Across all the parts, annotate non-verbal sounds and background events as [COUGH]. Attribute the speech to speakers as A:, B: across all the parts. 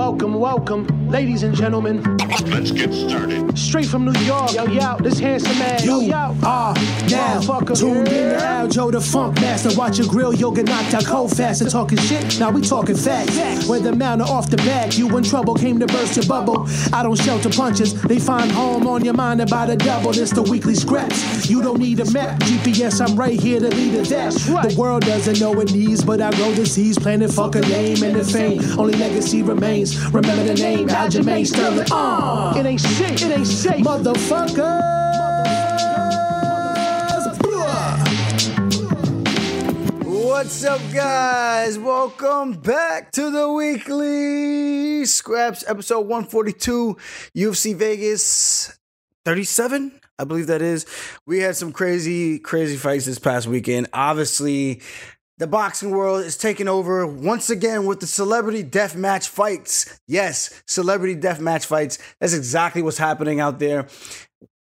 A: Welcome, welcome, ladies and gentlemen.
B: Let's get started.
A: Straight from New York, yo, yo, this handsome man, yo,
C: You
A: yo.
C: are now
A: Motherfucker,
C: tuned in to
A: yeah.
C: Aljo the Funk Master. Watch your grill, yoga knocked out cold fast and talking shit. Now we talking facts. Whether mount or off the back, you in trouble, came to burst your bubble. I don't shelter punches, they find home on your mind about a double. This the weekly scraps. You don't need a map, GPS, I'm right here to lead the dash.
A: right.
C: The world doesn't know it needs, but I grow the seeds, planting fuck a name and the fame. Only legacy remains. Remember the name, Aljamain Sterling. Uh,
A: It ain't shit, it ain't safe.
C: motherfuckers.
D: What's up, guys? Welcome back to the weekly scraps episode 142 UFC Vegas 37. I believe that is. We had some crazy, crazy fights this past weekend. Obviously, the boxing world is taking over once again with the celebrity death match fights. Yes, celebrity death match fights. That's exactly what's happening out there.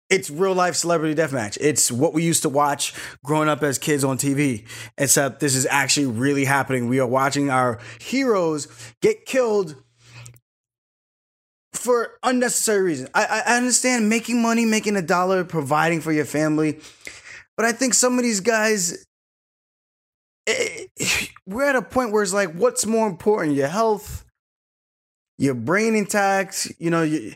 D: It's real life celebrity deathmatch. It's what we used to watch growing up as kids on TV. Except this is actually really happening. We are watching our heroes get killed for unnecessary reasons. I I understand making money, making a dollar, providing for your family, but I think some of these guys, eh, we're at a point where it's like, what's more important, your health, your brain intact, you know, you,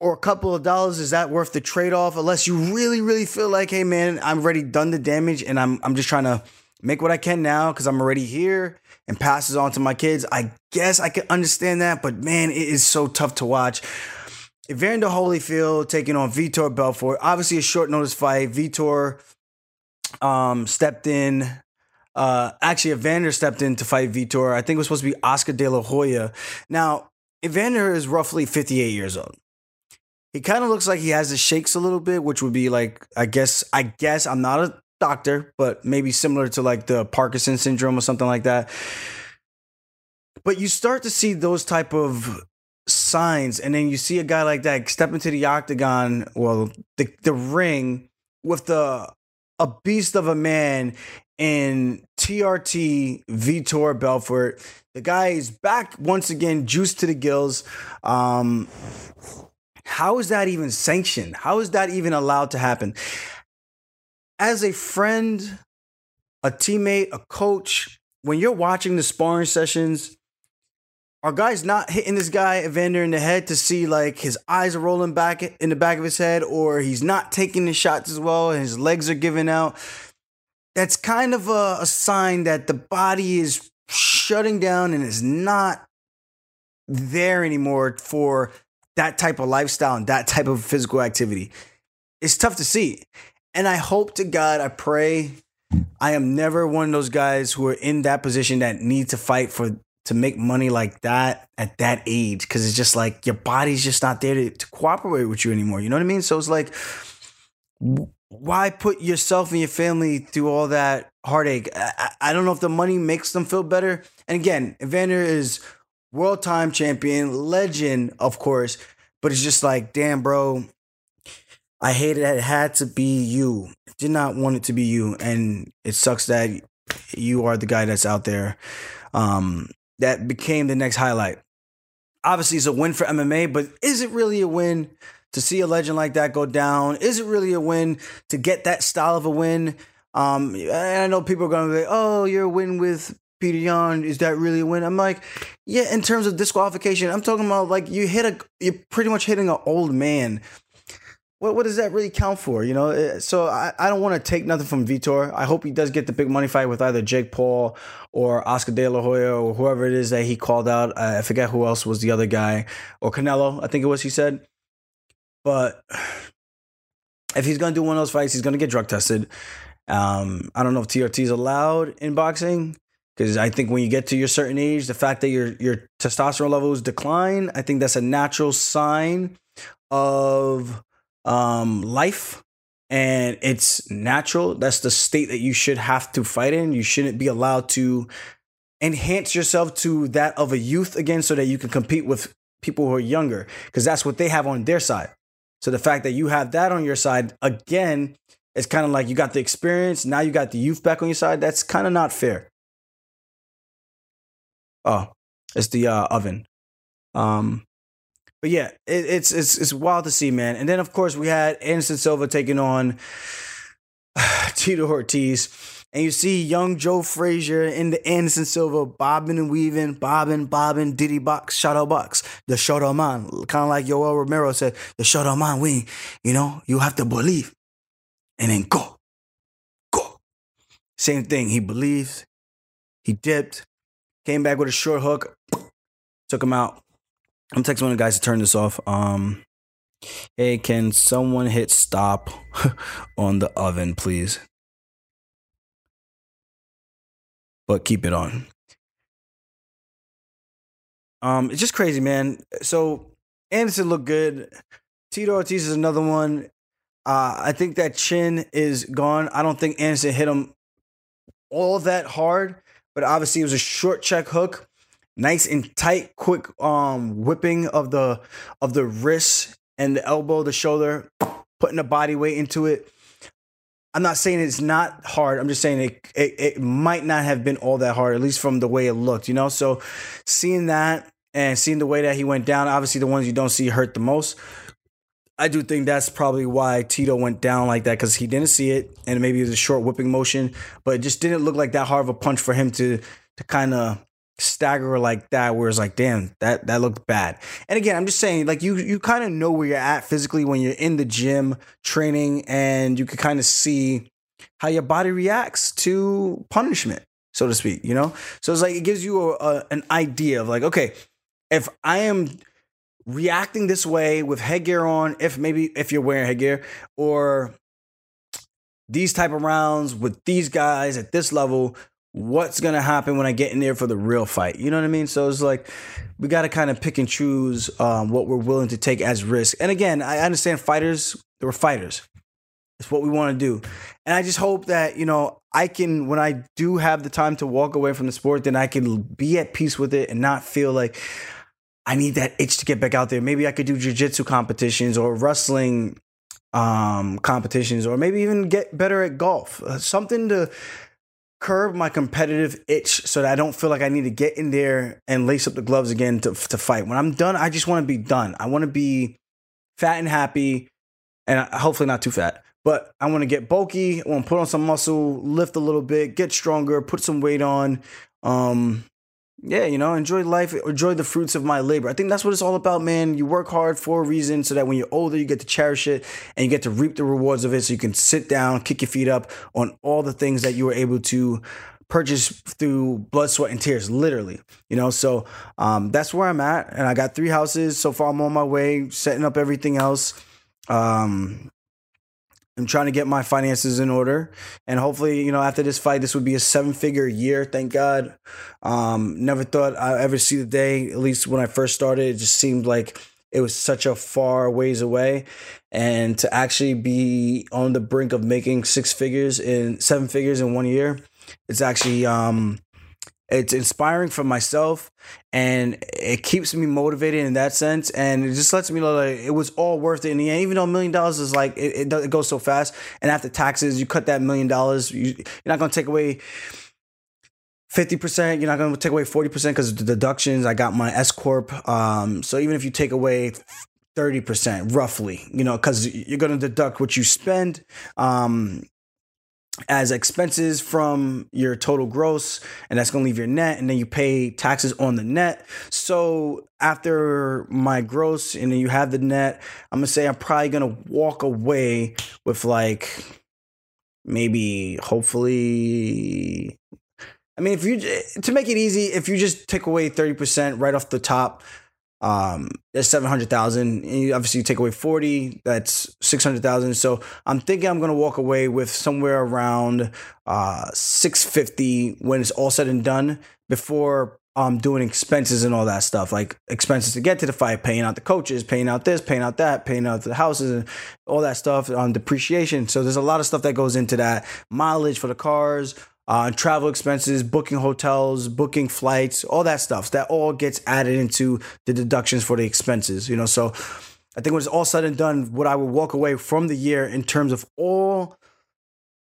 D: or a couple of dollars is that worth the trade-off unless you really really feel like hey man i'm already done the damage and i'm i'm just trying to make what i can now because i'm already here and pass it on to my kids i guess i can understand that but man it is so tough to watch Evander Holyfield taking on Vitor Belfort. Obviously, a short notice fight. Vitor um, stepped in. Uh, actually, Evander stepped in to fight Vitor. I think it was supposed to be Oscar De La Hoya. Now, Evander is roughly 58 years old. He kind of looks like he has the shakes a little bit, which would be like, I guess, I guess I'm not a doctor, but maybe similar to like the Parkinson syndrome or something like that. But you start to see those type of signs, and then you see a guy like that step into the octagon, well, the the ring with the a beast of a man in TRT Vitor Belfort. The guy is back once again, juiced to the gills. Um, how is that even sanctioned? How is that even allowed to happen? As a friend, a teammate, a coach, when you're watching the sparring sessions, are guys not hitting this guy Evander in the head to see like his eyes are rolling back in the back of his head, or he's not taking the shots as well, and his legs are giving out? That's kind of a, a sign that the body is shutting down and is not there anymore for that type of lifestyle and that type of physical activity. It's tough to see. And I hope to God, I pray I am never one of those guys who are in that position that need to fight for to make money like that at that age because it's just like your body's just not there to, to cooperate with you anymore. You know what I mean? So it's like, why put yourself and your family through all that heartache? I, I don't know if the money makes them feel better. And again, Evander is world time champion, legend, of course, but it's just like, damn, bro. I hated that it had to be you. Did not want it to be you, and it sucks that you are the guy that's out there. Um, that became the next highlight. Obviously, it's a win for MMA, but is it really a win to see a legend like that go down? Is it really a win to get that style of a win? Um, and I know people are going to be like, "Oh, you're a win with Petr Yan. Is that really a win?" I'm like, "Yeah." In terms of disqualification, I'm talking about like you hit a, you're pretty much hitting an old man what, what does that really count for? You know, Uh, so I, I don't want to take nothing from Vitor. I hope he does get the big money fight with either Jake Paul or Oscar De La Hoya or whoever it is that he called out. I forget who else was the other guy or Canelo. I think it was he said. But if he's gonna do one of those fights, he's gonna get drug tested. Um, I don't know if TRT is allowed in boxing because I think when you get to your certain age, the fact that your your testosterone levels decline, I think that's a natural sign of um, life and it's natural. That's the state that you should have to fight in. You shouldn't be allowed to enhance yourself to that of a youth again so that you can compete with people who are younger because that's what they have on their side. So the fact that you have that on your side again, it's kind of like you got the experience, now you got the youth back on your side. That's kind of not fair. Oh, it's the uh, oven. Um, but yeah, it, it's it's it's wild to see, man. And then of course we had Anderson Silva taking on [SIGHS] Tito Ortiz. And you see young Joe Frazier in the Anderson Silva bobbing and weaving, bobbing, bobbing, diddy box, shadow box, the shadow man. Kind of like Yoel Romero said, the shadow man wing. You know, you have to believe and then go. Go. Same thing. He believed, he dipped, came back with a short hook, took him out. I'm texting one of the guys to turn this off. Um, hey, can someone hit stop [LAUGHS] on the oven, please? But keep it on. Um, it's just crazy, man. So Anderson looked good. Tito Ortiz is another one. Uh, I think that chin is gone. I don't think Anderson hit him all that hard, but obviously it was a short check hook, nice and tight, quick um whipping of the of the wrist and the elbow, the shoulder, putting the body weight into it. I'm not saying it's not hard. I'm just saying it, it it might not have been all that hard, at least from the way it looked, you know. So seeing that and seeing the way that he went down, obviously the ones you don't see hurt the most. I do think that's probably why Tito went down like that because he didn't see it, and maybe it was a short whipping motion, but it just didn't look like that hard of a punch for him to to kind of stagger like that. Where it's like, damn, that that looked bad. And again, I'm just saying, like you you kind of know where you're at physically when you're in the gym training, and you can kind of see how your body reacts to punishment, so to speak. You know, so it's like it gives you a, a, an idea of like, okay, if I am reacting this way with headgear on if maybe if you're wearing headgear or these type of rounds with these guys at this level what's gonna happen when i get in there for the real fight? You know what i mean? So it's like we got to kind of pick and choose um, what we're willing to take as risk. And again i understand fighters they were fighters. It's what we want to do. And i just hope that you know i can when i do have the time to walk away from the sport then i can be at peace with it and not feel like I need that itch to get back out there. Maybe I could do jujitsu competitions or wrestling um, competitions, or maybe even get better at golf. Uh, something to curb my competitive itch so that I don't feel like I need to get in there and lace up the gloves again to, to fight. When I'm done, I just want to be done. I want to be fat and happy, and hopefully not too fat. But I want to get bulky. I want to put on some muscle, lift a little bit, get stronger, put some weight on. Um, yeah, you know, enjoy life, enjoy the fruits of my labor. I think that's what it's all about, man. You work hard for a reason so that when you're older, you get to cherish it and you get to reap the rewards of it. So you can sit down, kick your feet up on all the things that you were able to purchase through blood, sweat, and tears, literally. You know, so um, that's where I'm at. And I got three houses. So far, I'm on my way, setting up everything else. Um, I'm trying to get my finances in order, and hopefully, you know, after this fight, this would be a seven-figure year. Thank God. Um, never thought I'd ever see the day. At least when I first started, it just seemed like it was such a far ways away, and to actually be on the brink of making six figures in seven figures in one year, it's actually um, it's inspiring for myself and it keeps me motivated in that sense and it just lets me know like it was all worth it in the end even though a million dollars is like it, it, it, goes so fast and after taxes you cut that million dollars you, you're not going to take away 50% you're not going to take away 40% because of the deductions i got my s corp um, so even if you take away 30% roughly you know because you're going to deduct what you spend um, as expenses from your total gross and that's going to leave your net and then you pay taxes on the net. So after my gross and then you have the net i'm going to say i'm probably going to walk away with like maybe hopefully i mean if you to make it easy if you just take away 30% right off the top um, there's 700,000. And you obviously you take away 40, that's 600,000. So I'm thinking I'm going to walk away with somewhere around uh, 650 when it's all said and done before um, doing expenses and all that stuff, like expenses to get to the fight, paying out the coaches, paying out this, paying out that, paying out the houses and all that stuff on depreciation. So there's a lot of stuff that goes into that mileage for the cars, uh, travel expenses, booking hotels, booking flights, all that stuff. That all gets added into the deductions for the expenses, you know. So I think when it's all said and done, what I would walk away from the year in terms of all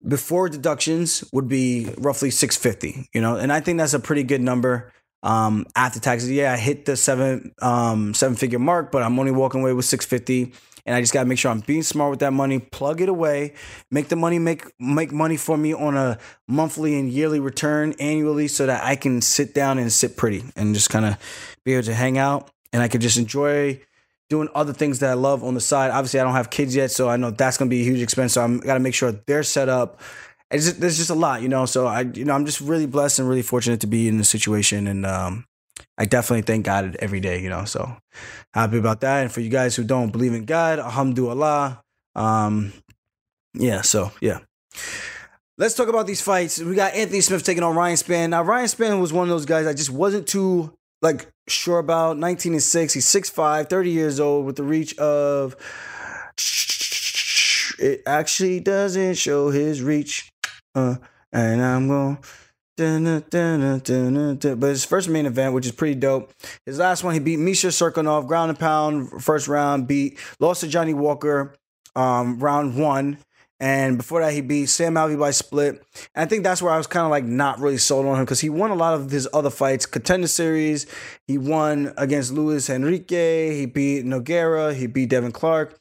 D: before deductions would be roughly 650, you know, and I think that's a pretty good number. Um, after taxes, yeah, I hit the seven um seven figure mark, but I'm only walking away with 650. And I just gotta make sure I'm being smart with that money, plug it away, make the money make make money for me on a monthly and yearly return annually so that I can sit down and sit pretty and just kind of be able to hang out and I could just enjoy doing other things that I love on the side. Obviously, I don't have kids yet, so I know that's gonna be a huge expense. So I'm gotta make sure they're set up. It's just, there's just a lot, you know. So I, you know, I'm just really blessed and really fortunate to be in this situation, and um, I definitely thank God every day, you know. So happy about that. And for you guys who don't believe in God, alhamdulillah. Um, yeah. So yeah. Let's talk about these fights. We got Anthony Smith taking on Ryan Spann. Now Ryan Spann was one of those guys I just wasn't too like sure about. 19 and 6. He's 6'5, 30 years old with the reach of it actually doesn't show his reach. Uh, and I'm going But his first main event, which is pretty dope. His last one, he beat Misha Cirkunov, ground and pound, first round, beat, lost to Johnny Walker, um, round one. And before that, he beat Sam Alvey by split. And I think that's where I was kind of like not really sold on him because he won a lot of his other fights. Contender Series, he won against Luis Henrique. He beat Nogueira. He beat Devin Clark.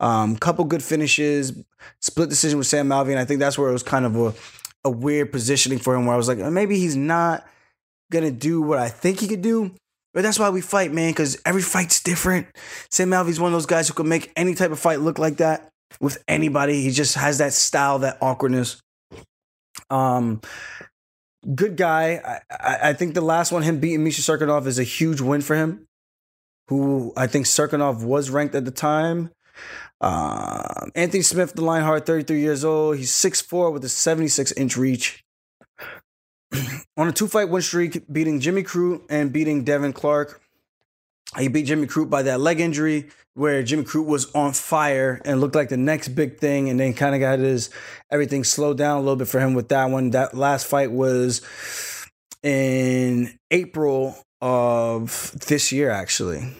D: Um, couple good finishes, split decision with Sam Alvey. And I think that's where it was kind of a a weird positioning for him where I was like, maybe he's not gonna do what I think he could do. But that's why we fight, man, because every fight's different. Sam Alvey's one of those guys who can make any type of fight look like that with anybody. He just has that style, that awkwardness. Um, good guy. I, I, I think the last one, him beating Misha Cirkunov, is a huge win for him. Who I think Cirkunov was ranked at the time. Um, Anthony Smith, the Lionheart, 33 years old. He's 6'4 with a 76 inch reach. [CLEARS THROAT] On a two fight win streak, beating Jimmy Crute and beating Devin Clark. He beat Jimmy Crute by that leg injury where Jimmy Crute was on fire and looked like the next big thing, and then kind of got his everything slowed down a little bit for him with that one. That last fight was in April of this year, actually.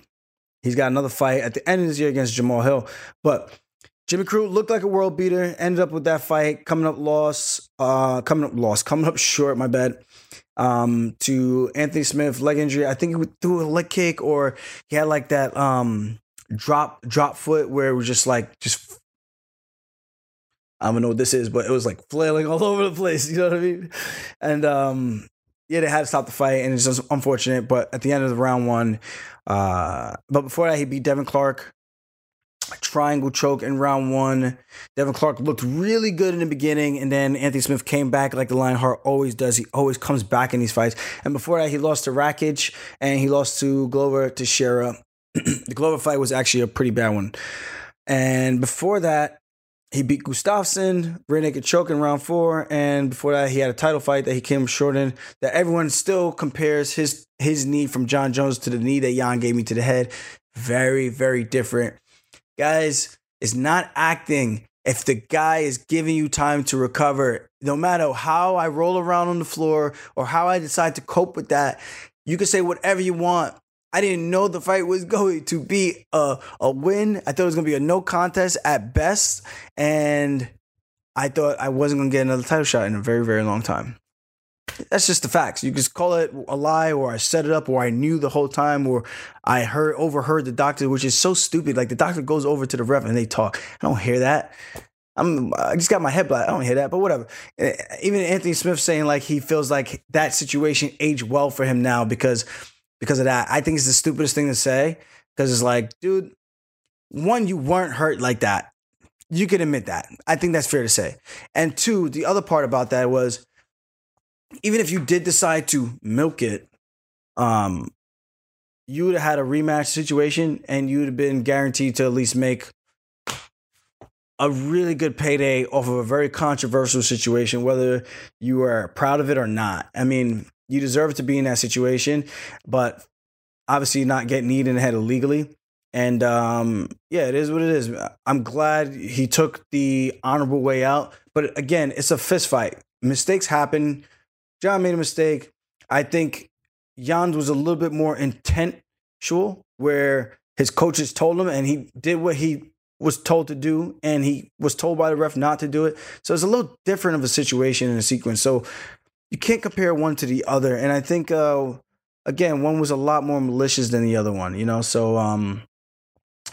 D: He's got another fight at the end of this year against Jamal Hill. But Jimmy Crute looked like a world beater, ended up with that fight, coming up loss, uh, coming up loss, coming up short, my bad. Um, to Anthony Smith, leg injury. I think he threw a leg kick or he had like that um drop drop foot where it was just like just I don't know what this is, but it was like flailing [LAUGHS] all over the place. You know what I mean? And um, yeah, they had to stop the fight, and it's just unfortunate. But at the end of the round one, uh, but before that, he beat Devin Clark. Triangle choke in round one. Devin Clark looked really good in the beginning, and then Anthony Smith came back like the Lionheart always does. He always comes back in these fights. And before that, he lost to Rakic and he lost to Glover to Teixeira. [CLEARS THROAT] the Glover fight was actually a pretty bad one. And before that, he beat Gustafsson, rear naked choke in round four, and before that he had a title fight that he came short in. That everyone still compares his his knee from Jon Jones to the knee that Yan gave me to the head. Very very different, guys. It's not acting. If the guy is giving you time to recover, no matter how I roll around on the floor or how I decide to cope with that, you can say whatever you want. I didn't know the fight was going to be a, a win. I thought it was going to be a no contest at best. And I thought I wasn't going to get another title shot in a very, very long time. That's just the facts. You just call it a lie, or I set it up, or I knew the whole time, or I heard overheard the doctor, which is so stupid. Like the doctor goes over to the ref and they talk. I don't hear that. I'm I just got my head black. I don't hear that, but whatever. Eh, even Anthony Smith saying like he feels like that situation aged well for him now because because of that. I think it's the stupidest thing to say because it's like, dude, one, you weren't hurt like that. You can admit that. I think that's fair to say. And two, the other part about that was even if you did decide to milk it, um, you would have had a rematch situation and you would have been guaranteed to at least make a really good payday off of a very controversial situation, whether you are proud of it or not. I mean, you deserve to be in that situation, but obviously not getting kneed in the head illegally. And um, yeah, it is what it is. I'm glad he took the honorable way out. But again, it's a fist fight. Mistakes happen. Jon made a mistake. I think Yan's was a little bit more intentional, where his coaches told him and he did what he was told to do, and he was told by the ref not to do it. So it's a little different of a situation in a sequence. So you can't compare one to the other. And I think uh, again, one was a lot more malicious than the other one, you know. So um,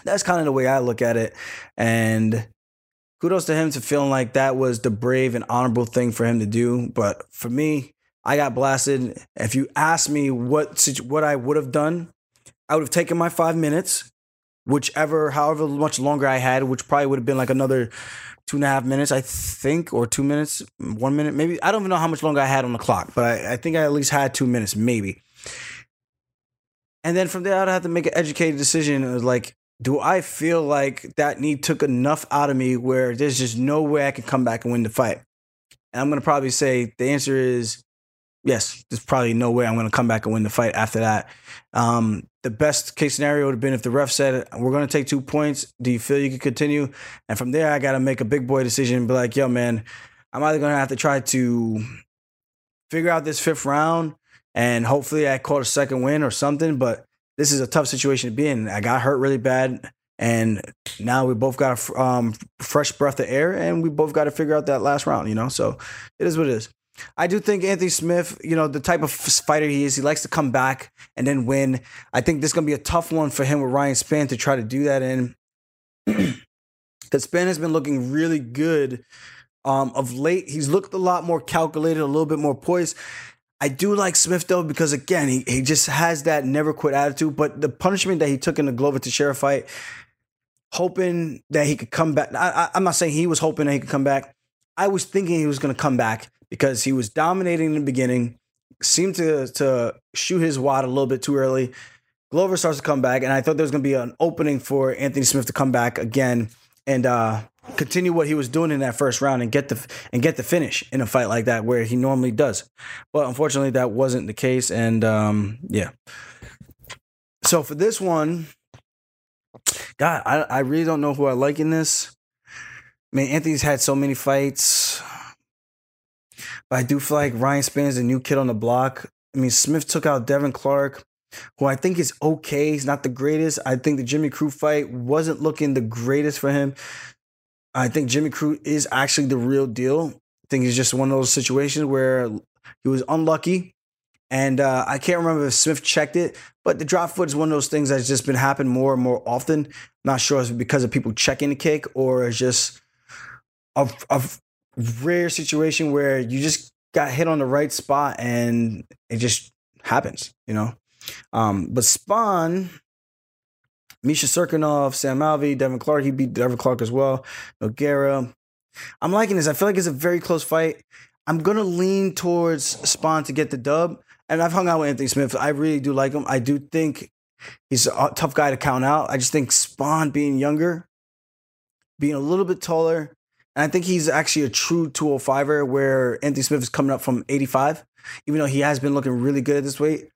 D: that's kind of the way I look at it, and kudos to him to feeling like that was the brave and honorable thing for him to do. But for me, I got blasted. If you ask me what what I would have done, I would have taken my five minutes, whichever, however much longer I had, which probably would have been like another two and a half minutes, I think, or two minutes, one minute, maybe. I don't even know how much longer I had on the clock, but I, I think I at least had two minutes, maybe. And then from there, I'd have to make an educated decision. It was like, do I feel like that knee took enough out of me where there's just no way I can come back and win the fight? And I'm gonna probably say the answer is yes. There's probably no way I'm gonna come back and win the fight after that. Um, the best case scenario would have been if the ref said, "We're gonna take two points. Do you feel you can continue?" And from there, I gotta make a big boy decision and be like, "Yo, man, I'm either gonna have to try to figure out this fifth round." And hopefully I caught a second win or something, but this is a tough situation to be in. I got hurt really bad, and now we both got a um, fresh breath of air, and we both got to figure out that last round. You know, so it is what it is. I do think Anthony Smith, you know, the type of fighter he is, he likes to come back and then win. I think this is going to be a tough one for him with Ryan Spann to try to do that in. [CLEARS THROAT] Because Spann has been looking really good um, of late. He's looked a lot more calculated, a little bit more poised. I do like Smith though because again he, he just has that never quit attitude. But the punishment that he took in the Glover Teixeira fight, hoping that he could come back. I I, am not saying he was hoping that he could come back. I was thinking he was going to come back because he was dominating in the beginning, seemed to to shoot his wad a little bit too early. Glover starts to come back, and I thought there was going to be an opening for Anthony Smith to come back again and uh, continue what he was doing in that first round and get the and get the finish in a fight like that where he normally does. But unfortunately, that wasn't the case, and um, yeah. So for this one, God, I, I really don't know who I like in this. I mean, Anthony's had so many fights, but I do feel like Ryan Spann's a new kid on the block. I mean, Smith took out Devin Clark, who I think is okay. He's not the greatest. I think the Jimmy Crute fight wasn't looking the greatest for him. I think Jimmy Crute is actually the real deal. I think it's just one of those situations where he was unlucky. And uh, I can't remember if Smith checked it, but the drop foot is one of those things that's just been happening more and more often. not sure if it's because of people checking the kick or it's just a, a rare situation where you just got hit on the right spot and it just happens, you know? Um, but Spann, Misha Cirkunov, Sam Alvey, Devin Clark. He beat Devin Clark as well. Nogueira. I'm liking this. I feel like it's a very close fight. I'm gonna lean towards Spann to get the dub. And I've hung out with Anthony Smith. I really do like him. I do think he's a tough guy to count out. I just think Spann being younger, being a little bit taller, and I think he's actually a true 205er where Anthony Smith is coming up from 85, even though he has been looking really good at this weight.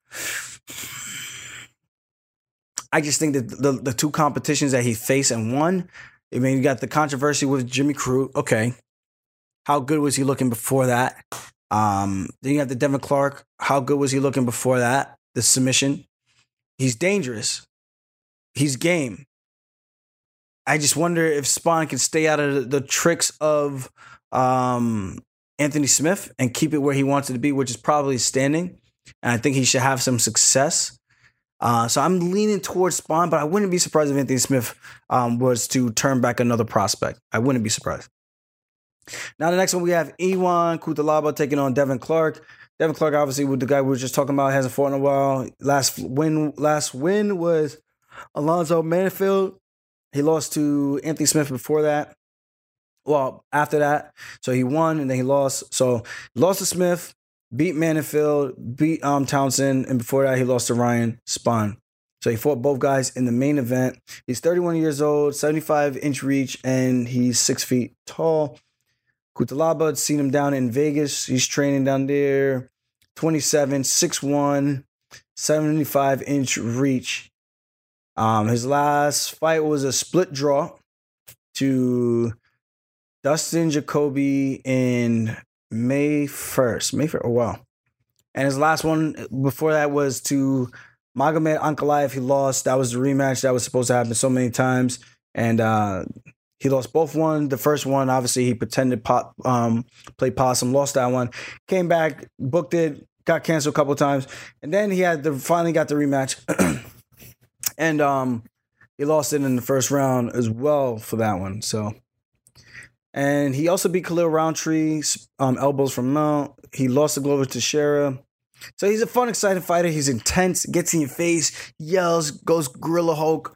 D: I just think that the, the two competitions that he faced and won, I mean, you got the controversy with Jimmy Crute. Okay. How good was he looking before that? Um, then you have the Devin Clark. How good was he looking before that? The submission. He's dangerous. He's game. I just wonder if Spann can stay out of the, tricks of um, Anthony Smith and keep it where he wants it to be, which is probably standing. And I think he should have some success. Uh, so I'm leaning towards Spann, but I wouldn't be surprised if Anthony Smith um, was to turn back another prospect. I wouldn't be surprised. Now the next one we have Ion Cutelaba taking on Devin Clark. Devin Clark, obviously, with the guy we were just talking about, hasn't fought in a while. Last win, last win was Alonzo Menifield. He lost to Anthony Smith before that. Well, after that, so he won and then he lost. So lost to Smith, beat Menifield, beat um, Townsend, and before that, he lost to Ryan Spann. So he fought both guys in the main event. He's 31 years old, 75 inch reach, and he's six feet tall. Cutelaba, seen him down in Vegas. He's training down there. 27, 6'1, 75 inch reach. Um, his last fight was a split draw to Dustin Jacoby in May 1st. May 1st. Oh, wow. And his last one before that was to Magomed Ankalaev. He lost. That was the rematch that was supposed to happen so many times. And uh, he lost both one. The first one, obviously, he pretended pop, um, play possum, lost that one. Came back, booked it, got canceled a couple times, and then he had the finally got the rematch, [CLEARS THROAT] and um, he lost it in the first round as well for that one. So, and he also beat Khalil Rountree, um, elbows from Mount. He lost the Glover. So he's a fun, exciting fighter. He's intense, gets in your face, yells, goes Gorilla Hulk.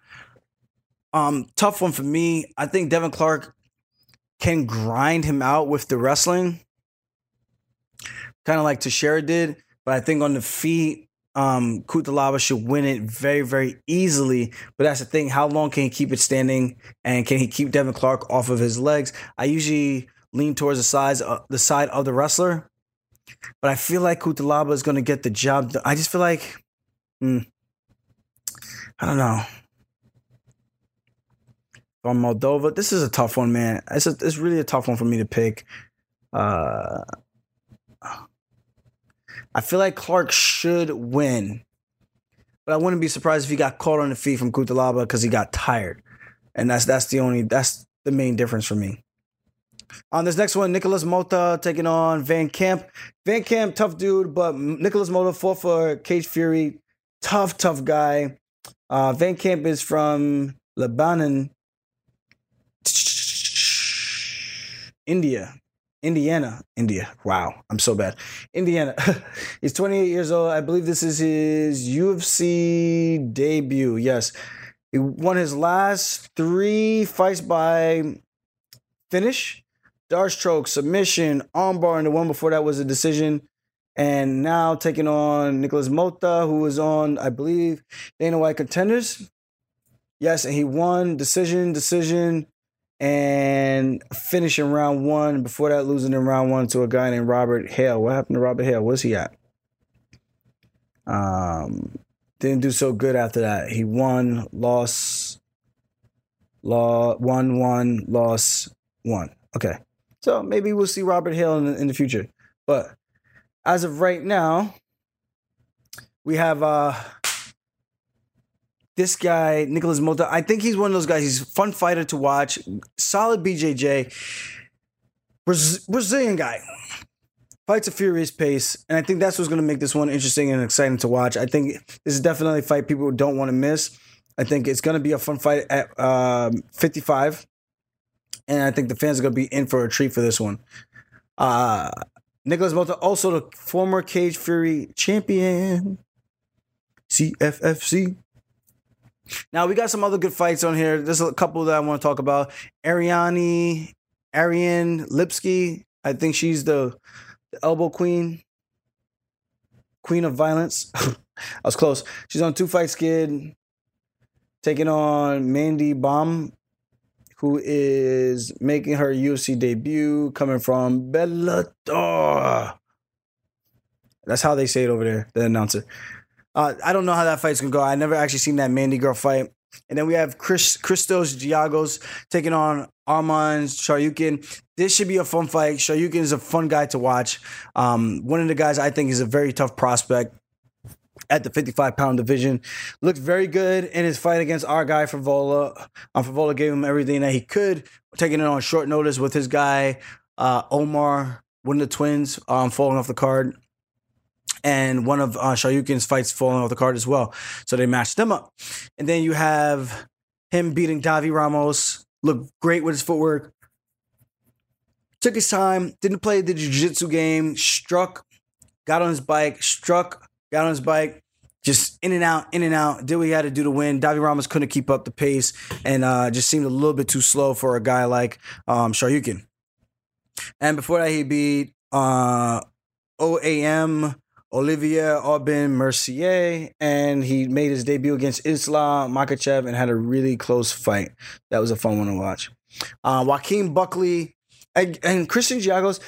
D: Um, tough one for me. I think Devin Clark can grind him out with the wrestling, kind of like Teixeira did. But I think on the feet, um, Cutelaba should win it very, very easily. But that's the thing. How long can he keep it standing? And can he keep Devin Clark off of his legs? I usually lean towards the size, uh, the side of the wrestler. But I feel like Cutelaba is going to get the job done. I just feel like, hmm, I don't know. From Moldova, this is a tough one, man. It's a, it's really a tough one for me to pick. Uh, I feel like Clark should win, but I wouldn't be surprised if he got caught on the feet from Cutelaba because he got tired, and that's that's the only that's the main difference for me. On this next one, Nicolas Motta taking on Van Camp. Van Camp, tough dude, but Nicolas Motta fought for Cage Fury. Tough, tough guy. Uh, Van Camp is from Lebanon, India. Indiana, India. Wow, I'm so bad. Indiana. [LAUGHS] He's 28 years old. I believe this is his UFC debut. Yes. He won his last three fights by finish, D'Arce choke, submission, armbar, and the one before that was a decision. And now taking on Nicolas Motta, who was on, I believe, Dana White contenders. Yes, and he won decision, decision, and finishing round one. Before that, losing in round one to a guy named Robert Hale. What happened to Robert Hale? Where's he at? Um, didn't do so good after that. He won, lost, law, won, one, lost, one. Okay, so maybe we'll see Robert Hale in the, in the future. But as of right now, we have uh this guy, Nicolas Motta, I think he's one of those guys. He's a fun fighter to watch, solid BJJ, Brazilian guy. Fights a furious pace, and I think that's what's going to make this one interesting and exciting to watch. I think this is definitely a fight people don't want to miss. I think it's going to be a fun fight at um, 55, and I think the fans are going to be in for a treat for this one. Uh, Nicolas Motta, also the former Cage Fury champion, CFFC. Now we got some other good fights on here. There's a couple that I want to talk about. Ariane, Ariane Lipski. I think she's the, the elbow queen, queen of violence. [LAUGHS] I was close. She's on two fight skid, taking on Mandy Bohm, who is making her UFC debut, coming from Bellator. That's how they say it over there. The announcer. Uh, I don't know how that fight's gonna go. I never actually seen that Mandy girl fight. And then we have Chris Christos Giagos taking on Arman Tsarukyan. This should be a fun fight. Tsarukyan is a fun guy to watch. Um, one of the guys I think is a very tough prospect at the 55 pound division. Looked very good in his fight against our guy Frevola. Um, Frevola gave him everything that he could, taking it on short notice with his guy uh, Omar, one of the twins, um, falling off the card and one of uh, fights falling off the card as well. So they matched them up. And then you have him beating Davi Ramos, looked great with his footwork. Took his time, didn't play the jiu-jitsu game, struck, got on his bike, struck, got on his bike, just in and out, in and out, did what he had to do to win. Davi Ramos couldn't keep up the pace and uh, just seemed a little bit too slow for a guy like um, Tsarukyan. And before that, he beat uh, OAM Olivier Aubin Mercier, and he made his debut against Islam Makhachev and had a really close fight. That was a fun one to watch. Uh, Joaquin Buckley and, and Christian Giagos,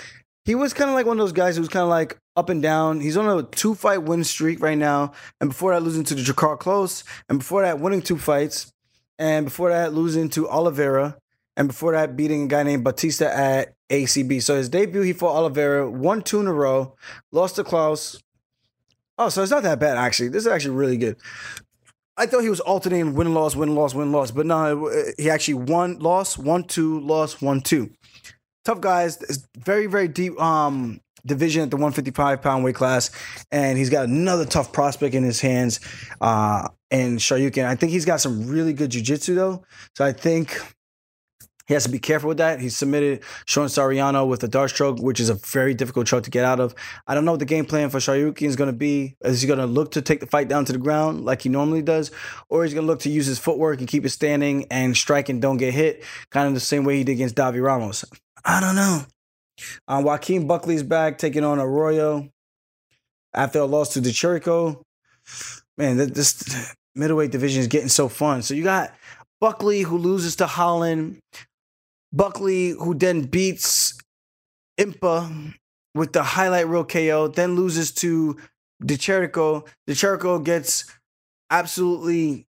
D: he was kind of like one of those guys who was kind of like up and down. He's on a two fight win streak right now, and before that, losing to the Jakar Close, and before that, winning two fights, and before that, losing to Oliveira, and before that, beating a guy named Batista at ACB. So his debut, he fought Oliveira, won two in a row, lost to Klose, Oh, so it's not that bad actually. This is actually really good. I thought he was alternating win loss, win loss, win loss, but no, he actually won loss, one two, loss, one two. Tough guys. It's very very deep um division at the 155 pound weight class, and he's got another tough prospect in his hands. Uh, and Tsarukyan, I think he's got some really good jujitsu though. So I think he has to be careful with that. He submitted Sean Soriano with a D'Arce choke, which is a very difficult choke to get out of. I don't know what the game plan for Tsarukyan is going to be. Is he going to look to take the fight down to the ground like he normally does? Or is he going to look to use his footwork and keep it standing and strike and don't get hit, kind of the same way he did against Davi Ramos? I don't know. Um, Joaquin Buckley's back taking on Arroyo after a loss to Di Chirico. Man, this middleweight division is getting so fun. So you got Buckley who loses to Holland. Buckley, who then beats Impa with the highlight reel KO, then loses to Di Chirico. DeChirico gets absolutely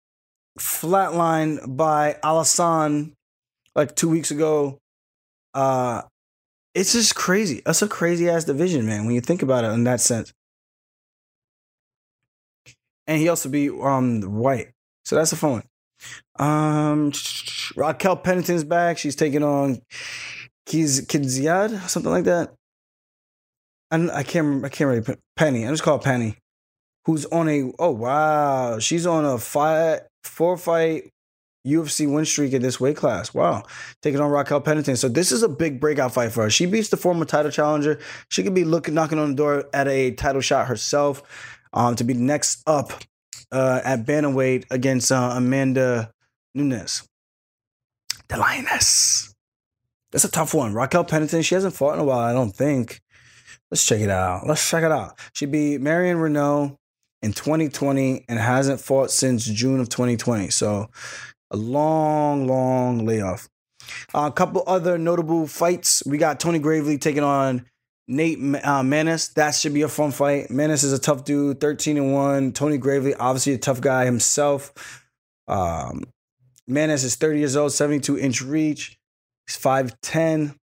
D: flatlined by Alhassan like two weeks ago. Uh, it's just crazy. That's a crazy ass division, man, when you think about it in that sense. And he also beat um White. So that's a fun one. Um, Raquel Pennington's back. She's taking on Kiz Kidziad, something like that. And I can't I can't really Penny. I just call Penny. Who's on a oh wow. She's on a fight four fight UFC win streak in this weight class. Wow. Taking on Raquel Pennington. So this is a big breakout fight for her. She beats the former title challenger. She could be looking knocking on the door at a title shot herself. Um, to be next up uh, at bantamweight against uh, Amanda Nunes. The Lioness. That's a tough one. Raquel Pennington, she hasn't fought in a while, I don't think. Let's check it out. Let's check it out. She beat Marion Reneau in 2020 and hasn't fought since June of 2020. So a long, long layoff. Uh, a couple other notable fights. We got Tony Gravely taking on Nate uh. That should be a fun fight. Maness is a tough dude, 13 and 1. Tony Gravely, obviously a tough guy himself. Um, is 30 years old, 72 inch reach. He's 5'10.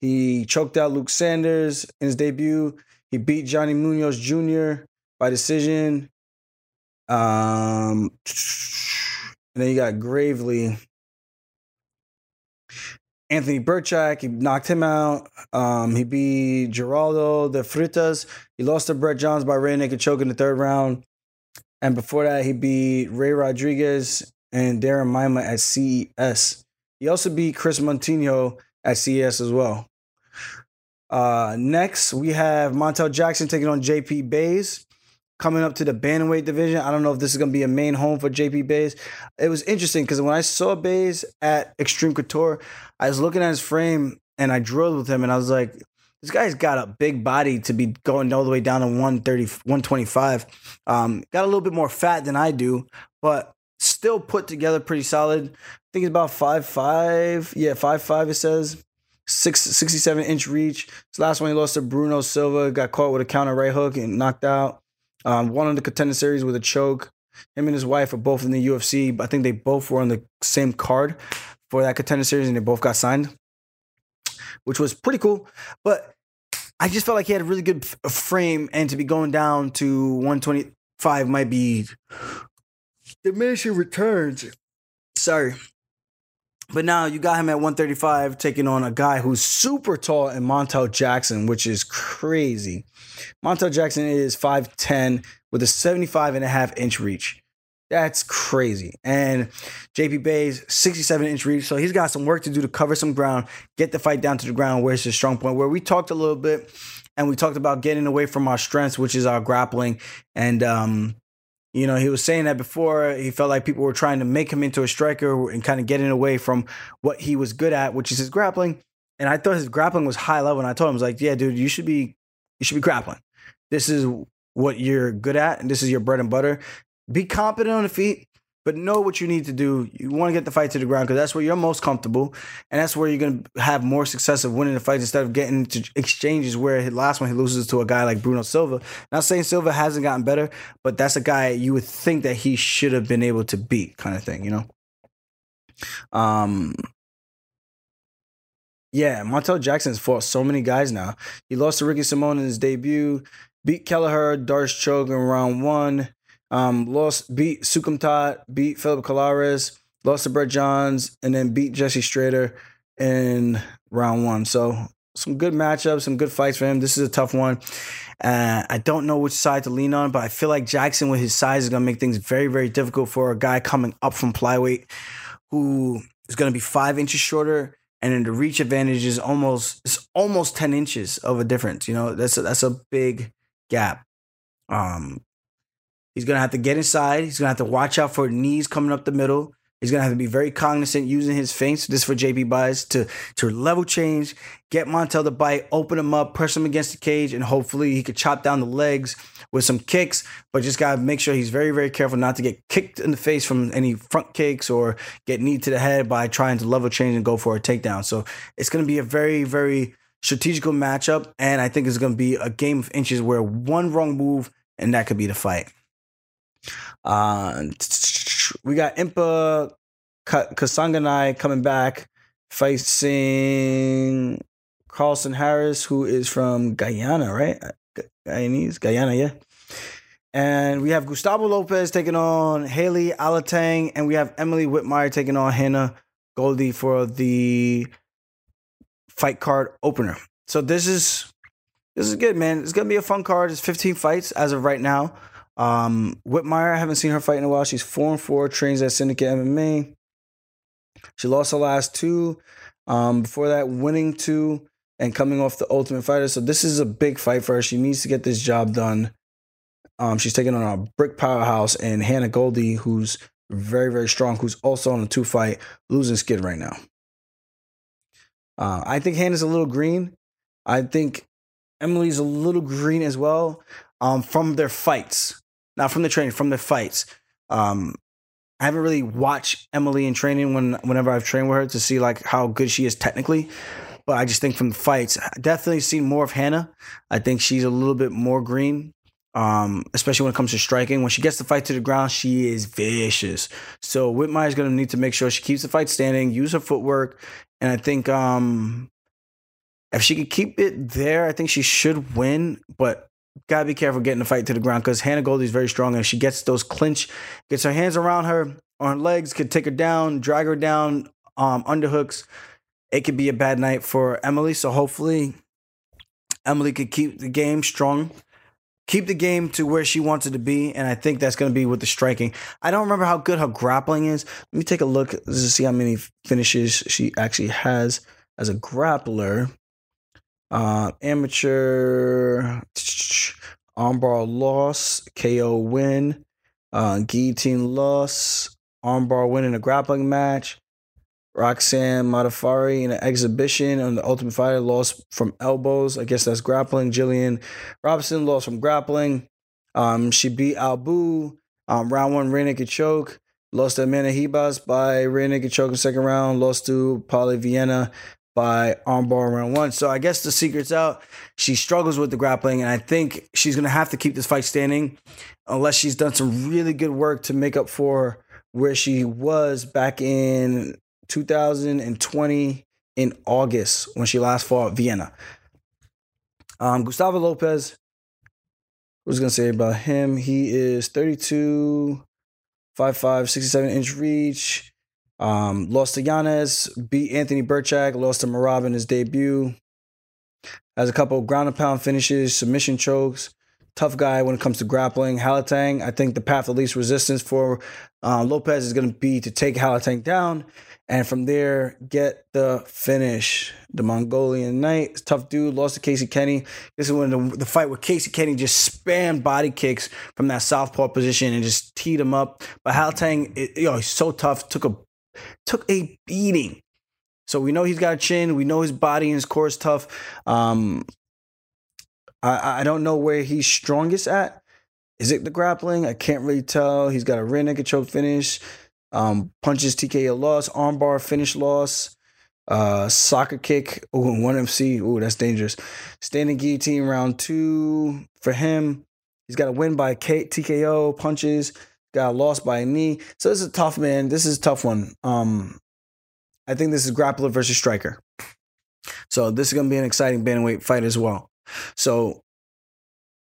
D: He choked out Luke Sanders in his debut. He beat Johnny Munoz Jr. by decision. Um, and then you got Gravely. Anthony Birchak, he knocked him out. Um, he beat Geraldo de Freitas. He lost to Brett Johns by rear naked choke in the third round. And before that, he beat Ray Rodriguez and Darren Mima at CES. He also beat Chris Montino at CES as well. Uh, next, we have Montel Jackson taking on JP Buys coming up to the bantamweight division. I don't know if this is going to be a main home for JP Bays. It was interesting because when I saw Bays at Extreme Couture, I was looking at his frame and I drilled with him and I was like, this guy's got a big body to be going all the way down to 130, 125. Um, got a little bit more fat than I do, but still put together pretty solid. I think he's about five five. Yeah, five five. It says six, 67 inch reach. His last one he lost to Bruno Silva. Got caught with a counter right hook and knocked out. Um, one on the contender series with a choke. Him and his wife are both in the UFC. I think they both were on the same card for that contender series, and they both got signed, which was pretty cool. But I just felt like he had a really good frame, and to be going down to 125 might be diminishing returns. Sorry. But now you got him at 135 taking on a guy who's super tall in Montel Jackson, which is crazy. Montel Jackson is 5'10 with a 75 and a half inch reach. That's crazy. And JP Bay's 67 inch reach. So he's got some work to do to cover some ground, get the fight down to the ground where it's his strong point. Where we talked a little bit and we talked about getting away from our strengths, which is our grappling. And um, you know, he was saying that before. He felt like people were trying to make him into a striker and kind of getting away from what he was good at, which is his grappling. And I thought his grappling was high level. And I told him, I was like, yeah, dude, you should be, you should be grappling. This is what you're good at, and this is your bread and butter. Be competent on the feet, but know what you need to do. You want to get the fight to the ground because that's where you're most comfortable, and that's where you're going to have more success of winning the fight instead of getting into exchanges where his last one he loses to a guy like Bruno Silva. Not saying Silva hasn't gotten better, but that's a guy you would think that he should have been able to beat, kind of thing, you know. Um, yeah, Montel Jackson's fought so many guys now. He lost to Ricky Simon in his debut, beat Kelleher, Darce Choke in round one. Um, lost, beat Soukhamthath, beat Philip Colares, lost to Brett Johns, and then beat Jesse Strader in round one. So some good matchups, some good fights for him. This is a tough one. Uh, I don't know which side to lean on, but I feel like Jackson, with his size, is going to make things very, very difficult for a guy coming up from flyweight who is going to be five inches shorter, and then the reach advantage is almost it's almost ten inches of a difference. You know, that's a, that's a big gap. Um, he's to have to get inside. He's to have to watch out for knees coming up the middle. He's gonna have to be very cognizant using his feints. This for JP Buys to to level change, get Montel to bite, open him up, press him against the cage, and hopefully he could chop down the legs with some kicks. But just gotta make sure he's very very careful not to get kicked in the face from any front kicks or get knee to the head by trying to level change and go for a takedown. So it's gonna be a very very strategical matchup, and I think it's gonna be a game of inches where one wrong move and that could be the fight. Uh, we got Impa Kasanganay coming back, facing Carlston Harris, who is from Guyana, right? Guyanese, Guyana, yeah. And we have Gustavo Lopez taking on Heili Alateng, and we have Emily Whitmire taking on Hannah Goldy for the fight card opener. So this is this is good, man. It's gonna be a fun card. It's 15 fights as of right now. Um, Whitmire, I haven't seen her fight in a while. She's four and four, trains at Syndicate MMA. She lost her last two. Um, before that, winning two and coming off the Ultimate Fighter. So this is a big fight for her. She needs to get this job done. Um, she's taking on a brick powerhouse and Hannah Goldy, who's very, very strong, who's also on a two fight losing skid right now. Uh, I think Hannah's a little green. I think Emily's a little green as well um, from their fights not from the training, from the fights. Um, I haven't really watched Emily in training when whenever I've trained with her to see like how good she is technically. But I just think from the fights, I definitely seen more of Hannah. I think she's a little bit more green, um, especially when it comes to striking. When she gets the fight to the ground, she is vicious. So Whitmire is going to need to make sure she keeps the fight standing, use her footwork, and I think um, if she could keep it there, I think she should win. But gotta be careful getting the fight to the ground because Hannah Goldy is very strong and she gets those clinch, gets her hands around her on her legs, could take her down, drag her down, um, underhooks. It could be a bad night for Emily. So hopefully Emily could keep the game strong, keep the game to where she wants it to be. And I think that's to be with the striking. I don't remember how good her grappling is. Let me take a look to see how many finishes she actually has as a grappler. Uh, amateur [TSK] armbar loss, KO win, uh, guillotine loss, armbar win in a grappling match. Roxanne Modafferi in an exhibition on the Ultimate Fighter lost from elbows. I guess that's grappling. Jillian Robertson lost from grappling. Um, she beat Albu. Um, round one, rear naked choke. Lost to Amanda Ribas by rear naked choke in second round. Lost to Polyana Viana by armbar round one. So I guess the secret's out. She struggles with the grappling, and I think she's gonna have to keep this fight standing unless she's done some really good work to make up for where she was back in 2020 in August when she last fought Viana. Um, Gustavo Lopez. What was gonna say about him? He is 32, 5'5, 67 inch reach. Um, lost to Yanez, beat Anthony Birchak, lost to Merab in his debut. Has a couple ground and pound finishes, submission chokes. Tough guy when it comes to grappling. Halatang, I think the path of least resistance for uh, Lopez is going to be to take Halatang down and from there get the finish. The Mongolian Knight, tough dude, lost to Casey Kenney. This is when the, the fight with Casey Kenney just spammed body kicks from that southpaw position and just teed him up. But Halatang, it, yo, he's so tough. Took a took a beating. So we know he's got a chin. We know his body and his core is tough. Um, I, I don't know where he's strongest at. Is it the grappling? I can't really tell. He's got a rear naked choke finish, um, punches TKO loss, armbar finish loss, uh, soccer kick. Ooh, one MC. Ooh, that's dangerous. Standing guillotine round two for him. He's got a win by K- TKO punches got lost by a knee. So this is a tough man. This is a tough one. Um, I think this is grappler versus striker. So this is gonna be an exciting bantamweight fight as well. So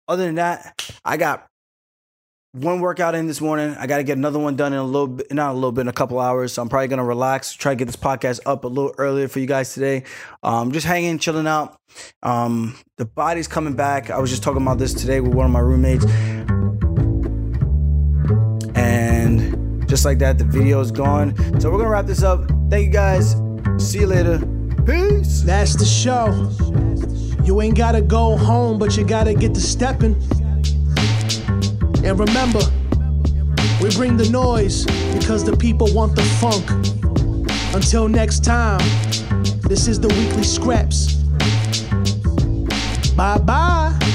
D: other than that, I got one workout in this morning. I got to get another one done in a little bit, not a little bit, in a couple hours. So I'm probably gonna relax, try to get this podcast up a little earlier for you guys today. Um, just hanging, chilling out. Um, the body's coming back. I was just talking about this today with one of my roommates, just like that, the video is gone. So we're gonna wrap this up. Thank you guys. See you later. Peace.
C: That's the show. You ain't gotta go home, but you gotta get to stepping. And remember, we bring the noise because the people want the funk. Until next time, this is the weekly scraps. Bye bye.